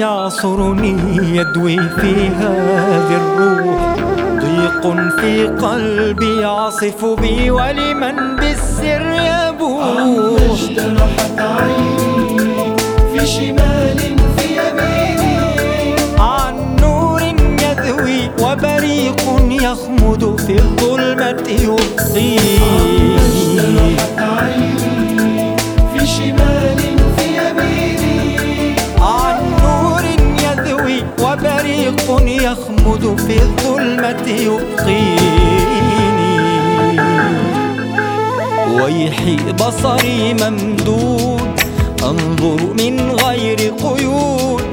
يعصرني يدوي في هذه الروح. ضيق في قلبي يعصف بي ولمن بالسر يبوح. اجترحت عيني في شمال في يميني عن نور يذوي وبريق يخمد في الظلمة يبقيني وبريق يخمد في الظلمة يبقيني. ويحي بصري ممدود أنظر من غير قيود.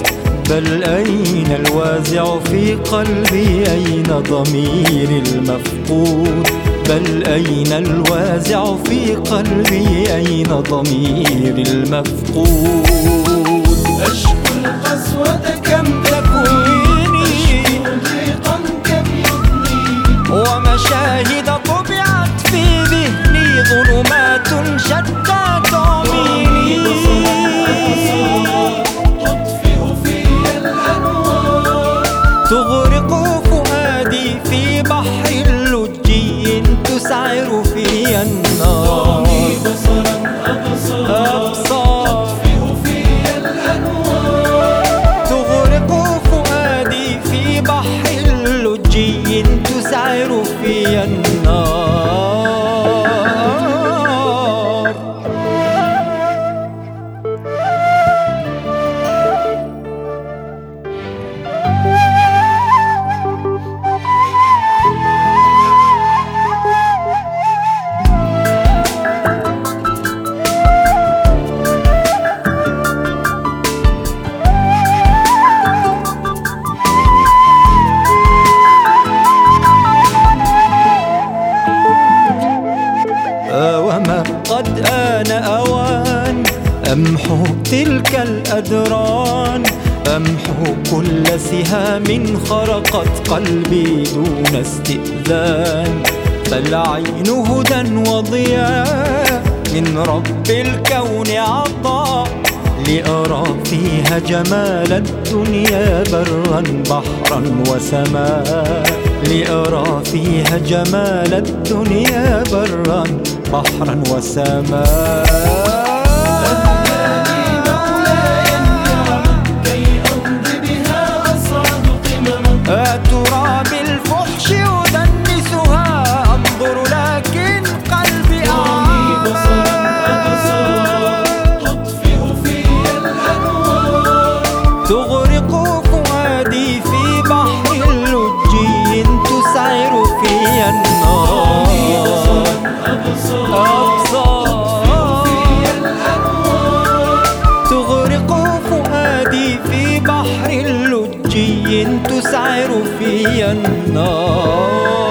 بل أين الوازع في قلبي؟ أين ضميري المفقود؟ بل أين الوازع في قلبي؟ أين ضميري المفقود؟ أشكو القسوة كم تغرق فؤادي في بحر لجي تسعر في النار. تغرق فؤادي في بحر تسعر في أمحو تلك الأدران أمحو كل سهام خرقت قلبي دون استئذان. فالعين هدى وضياء من رب الكون عطاء لأرى فيها جمال الدنيا برا بحرا وسماء. لأرى فيها جمال الدنيا برا بحرا وسماء. تغرق فؤادي في بحر لجي تسعر في النار. تغرق فؤادي في بحر لجي تسعر في النار.